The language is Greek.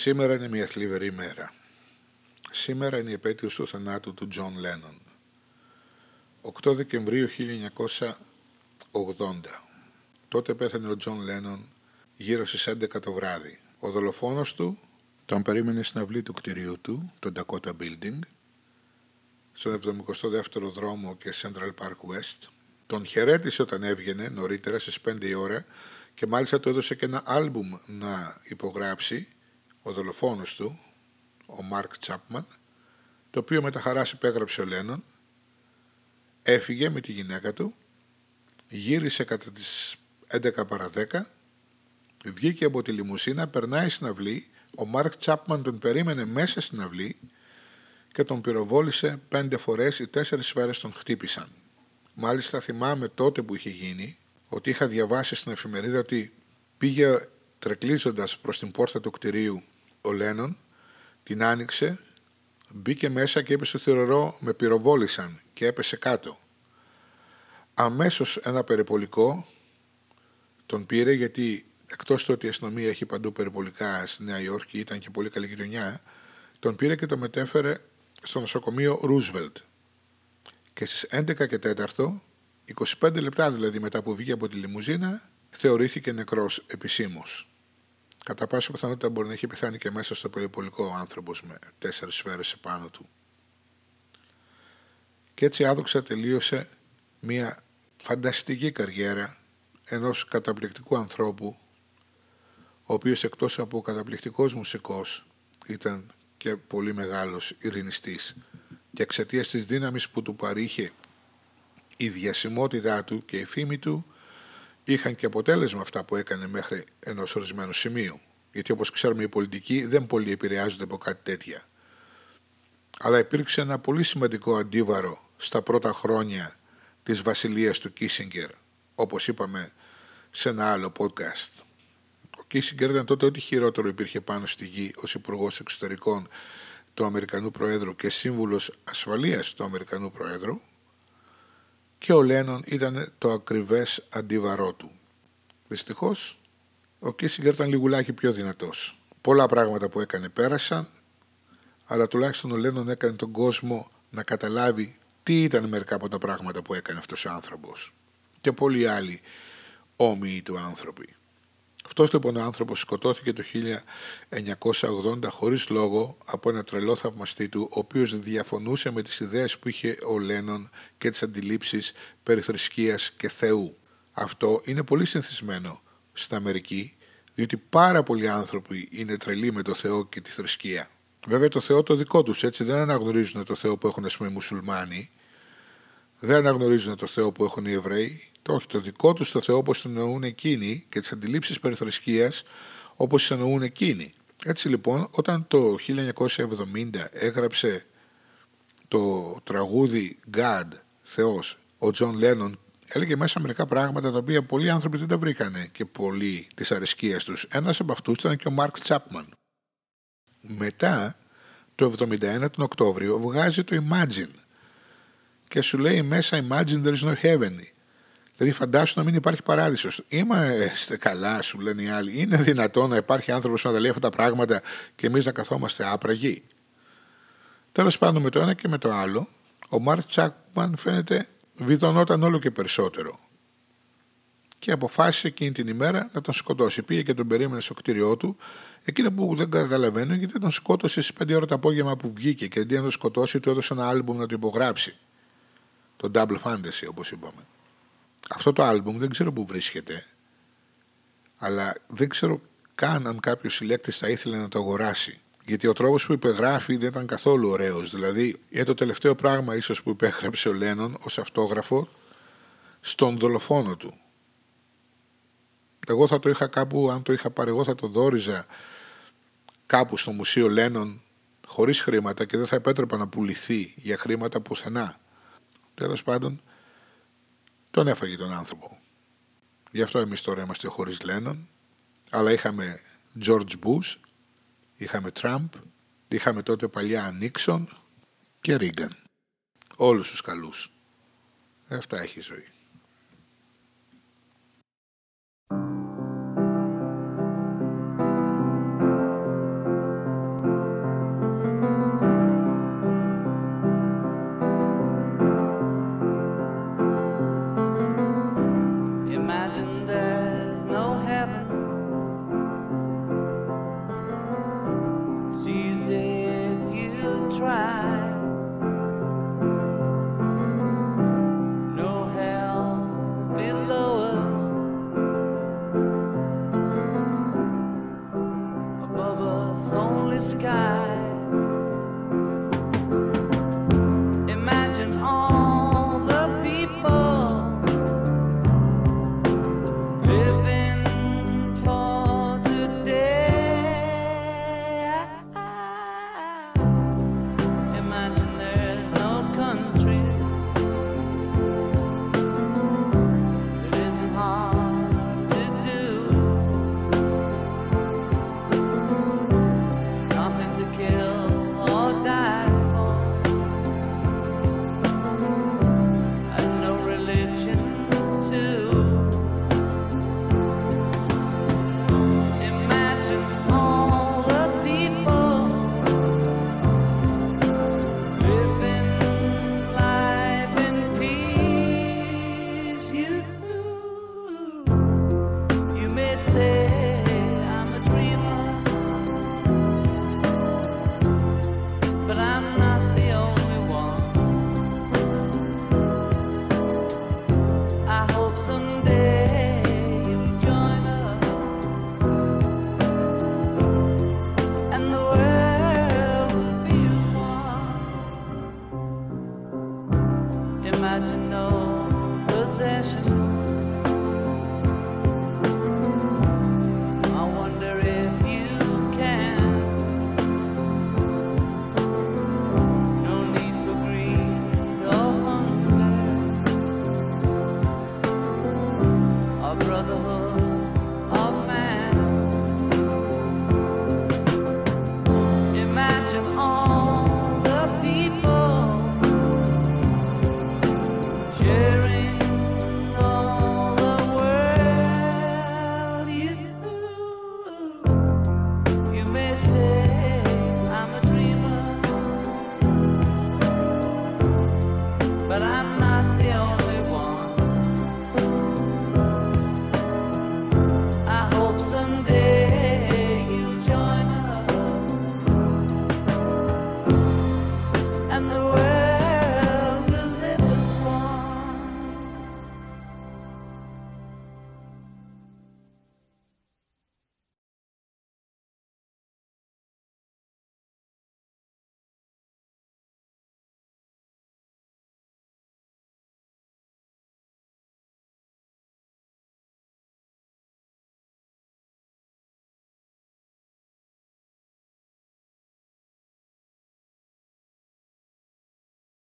Σήμερα είναι μια θλιβερή ημέρα. Σήμερα είναι η επέτειος του θανάτου του Τζον Λένον. 8 Δεκεμβρίου 1980. Τότε πέθανε ο Τζον Λένον γύρω στις 11 το βράδυ. Ο δολοφόνος του τον περίμενε στην αυλή του κτηρίου του, το Dakota Building, στον 72ο δρόμο και Central Park West. Τον χαιρέτησε όταν έβγαινε νωρίτερα στις 5 η ώρα και μάλιστα του έδωσε και ένα άλμπουμ να υπογράψει ο δολοφόνος του, ο Μάρκ Τσάπμαν, το οποίο με τα χαράς υπέγραψε ο Λένον, έφυγε με τη γυναίκα του, γύρισε κατά τις 11 παρα 10, βγήκε από τη λιμουσίνα, περνάει στην αυλή, ο Μάρκ Τσάπμαν τον περίμενε μέσα στην αυλή και τον πυροβόλησε πέντε φορές, οι τέσσερις σφαίρες τον χτύπησαν. Μάλιστα θυμάμαι τότε που είχε γίνει ότι είχα διαβάσει στην εφημερίδα ότι πήγε τρεκλίζοντας προς την πόρτα του κτηρίου ο Λένον, την άνοιξε, μπήκε μέσα και έπεσε στο θεωρώ με πυροβόλησαν και έπεσε κάτω. Αμέσως ένα περιπολικό τον πήρε γιατί εκτός του ότι η αστυνομία έχει παντού περιπολικά στη Νέα Υόρκη, ήταν και πολύ καλή γειτονιά, τον πήρε και τον μετέφερε στο νοσοκομείο Ρούσβελτ. Και στις 11 και 4, 25 λεπτά δηλαδή μετά που βγήκε από τη λιμουζίνα, θεωρήθηκε νεκρός επισήμως. Κατά πάσα πιθανότητα μπορεί να έχει πεθάνει και μέσα στο περιπολικό ο άνθρωπος με τέσσερις σφαίρες επάνω του. Και έτσι άδοξα τελείωσε μια φανταστική καριέρα ενός καταπληκτικού ανθρώπου ο οποίος εκτός από καταπληκτικός μουσικός ήταν και πολύ μεγάλος ειρηνιστής και εξαιτίας της δύναμης που του παρήχε η διασημότητά του και η φήμη του είχαν και αποτέλεσμα αυτά που έκανε μέχρι ενός ορισμένου σημείου. Γιατί όπως ξέρουμε οι πολιτικοί δεν πολύ επηρεάζονται από κάτι τέτοια. Αλλά υπήρξε ένα πολύ σημαντικό αντίβαρο στα πρώτα χρόνια της βασιλείας του Κίσιγκερ, όπως είπαμε σε ένα άλλο podcast. Ο Κίσιγκερ ήταν τότε ό,τι χειρότερο υπήρχε πάνω στη γη ως υπουργός Εξωτερικών του Αμερικανού Προέδρου και σύμβουλος ασφαλείας του Αμερικανού Προέδρου και ο Λένον ήταν το ακριβές αντίβαρό του. Δυστυχώς, ο Κίσιγκερ ήταν λιγουλάκι πιο δυνατός. Πολλά πράγματα που έκανε πέρασαν, αλλά τουλάχιστον ο Λένον έκανε τον κόσμο να καταλάβει τι ήταν μερικά από τα πράγματα που έκανε αυτός ο άνθρωπος. Και πολλοί άλλοι όμοιοι του άνθρωποι. Αυτός λοιπόν ο άνθρωπος σκοτώθηκε το 1980 χωρίς λόγο από ένα τρελό θαυμαστή του, ο οποίος διαφωνούσε με τις ιδέες που είχε ο Λένον και τις αντιλήψεις περί θρησκείας και Θεού. Αυτό είναι πολύ συνηθισμένο στην Αμερική, διότι πάρα πολλοί άνθρωποι είναι τρελοί με το Θεό και τη θρησκεία. Βέβαια το Θεό το δικό τους, έτσι δεν αναγνωρίζουν το Θεό που έχουν ας πούμε οι μουσουλμάνοι, δεν αναγνωρίζουν το Θεό που έχουν οι Εβραίοι, το όχι, το δικό τους το Θεό όπως το εννοούν εκείνοι και τις αντιλήψεις περί θρησκείας όπως τις εννοούν εκείνοι. Έτσι λοιπόν, όταν το 1970 έγραψε το τραγούδι God, Θεός, ο Τζον Λένον έλεγε μέσα μερικά πράγματα τα οποία πολλοί άνθρωποι δεν τα βρήκανε και πολλοί της αρεσκίας τους. Ένας από αυτούς ήταν και ο Μάρκ Τσάπμαν. Μετά, το 71 τον Οκτώβριο, βγάζει το Imagine και σου λέει μέσα Imagine there is no heaven. Δηλαδή, φαντάσου να μην υπάρχει παράδεισος. Είμαστε καλά, σου λένε οι άλλοι. Είναι δυνατόν να υπάρχει άνθρωπος να τα λέει αυτά τα πράγματα και εμείς να καθόμαστε άπραγοι; Τέλος πάντων, με το ένα και με το άλλο, ο Μάρτ Τσάκμαν φαίνεται βιδωνόταν όλο και περισσότερο. Και αποφάσισε εκείνη την ημέρα να τον σκοτώσει. Πήγε και τον περίμενε στο κτίριό του. Εκείνο που δεν καταλαβαίνω γιατί τον σκότωσε στις 5 ώρα το απόγευμα που βγήκε και αντί να τον σκοτώσει, του έδωσε ένα άλμπουμ να το υπογράψει. Το Double Fantasy, όπως είπαμε. Αυτό το άλμπουμ δεν ξέρω πού βρίσκεται, αλλά δεν ξέρω καν αν κάποιος συλλέκτης θα ήθελε να το αγοράσει. Γιατί ο τρόπος που υπεγράφει δεν ήταν καθόλου ωραίος. Δηλαδή, είναι το τελευταίο πράγμα ίσως που υπέγραψε ο Λένον ως αυτόγραφο στον δολοφόνο του. Εγώ θα το είχα κάπου, αν το είχα πάρει εγώ θα το δόριζα κάπου στο Μουσείο Λένον χωρίς χρήματα και δεν θα επέτρεπα να πουληθεί για χρήματα πουθενά. Τέλος πάντων, τον έφαγε τον άνθρωπο. Γι' αυτό εμείς τώρα είμαστε χωρίς Λένον, αλλά είχαμε George Bush, είχαμε Τραμπ, είχαμε τότε παλιά Νίξον και Ρίγκαν. Όλους τους καλούς. Αυτά έχει η ζωή. sky.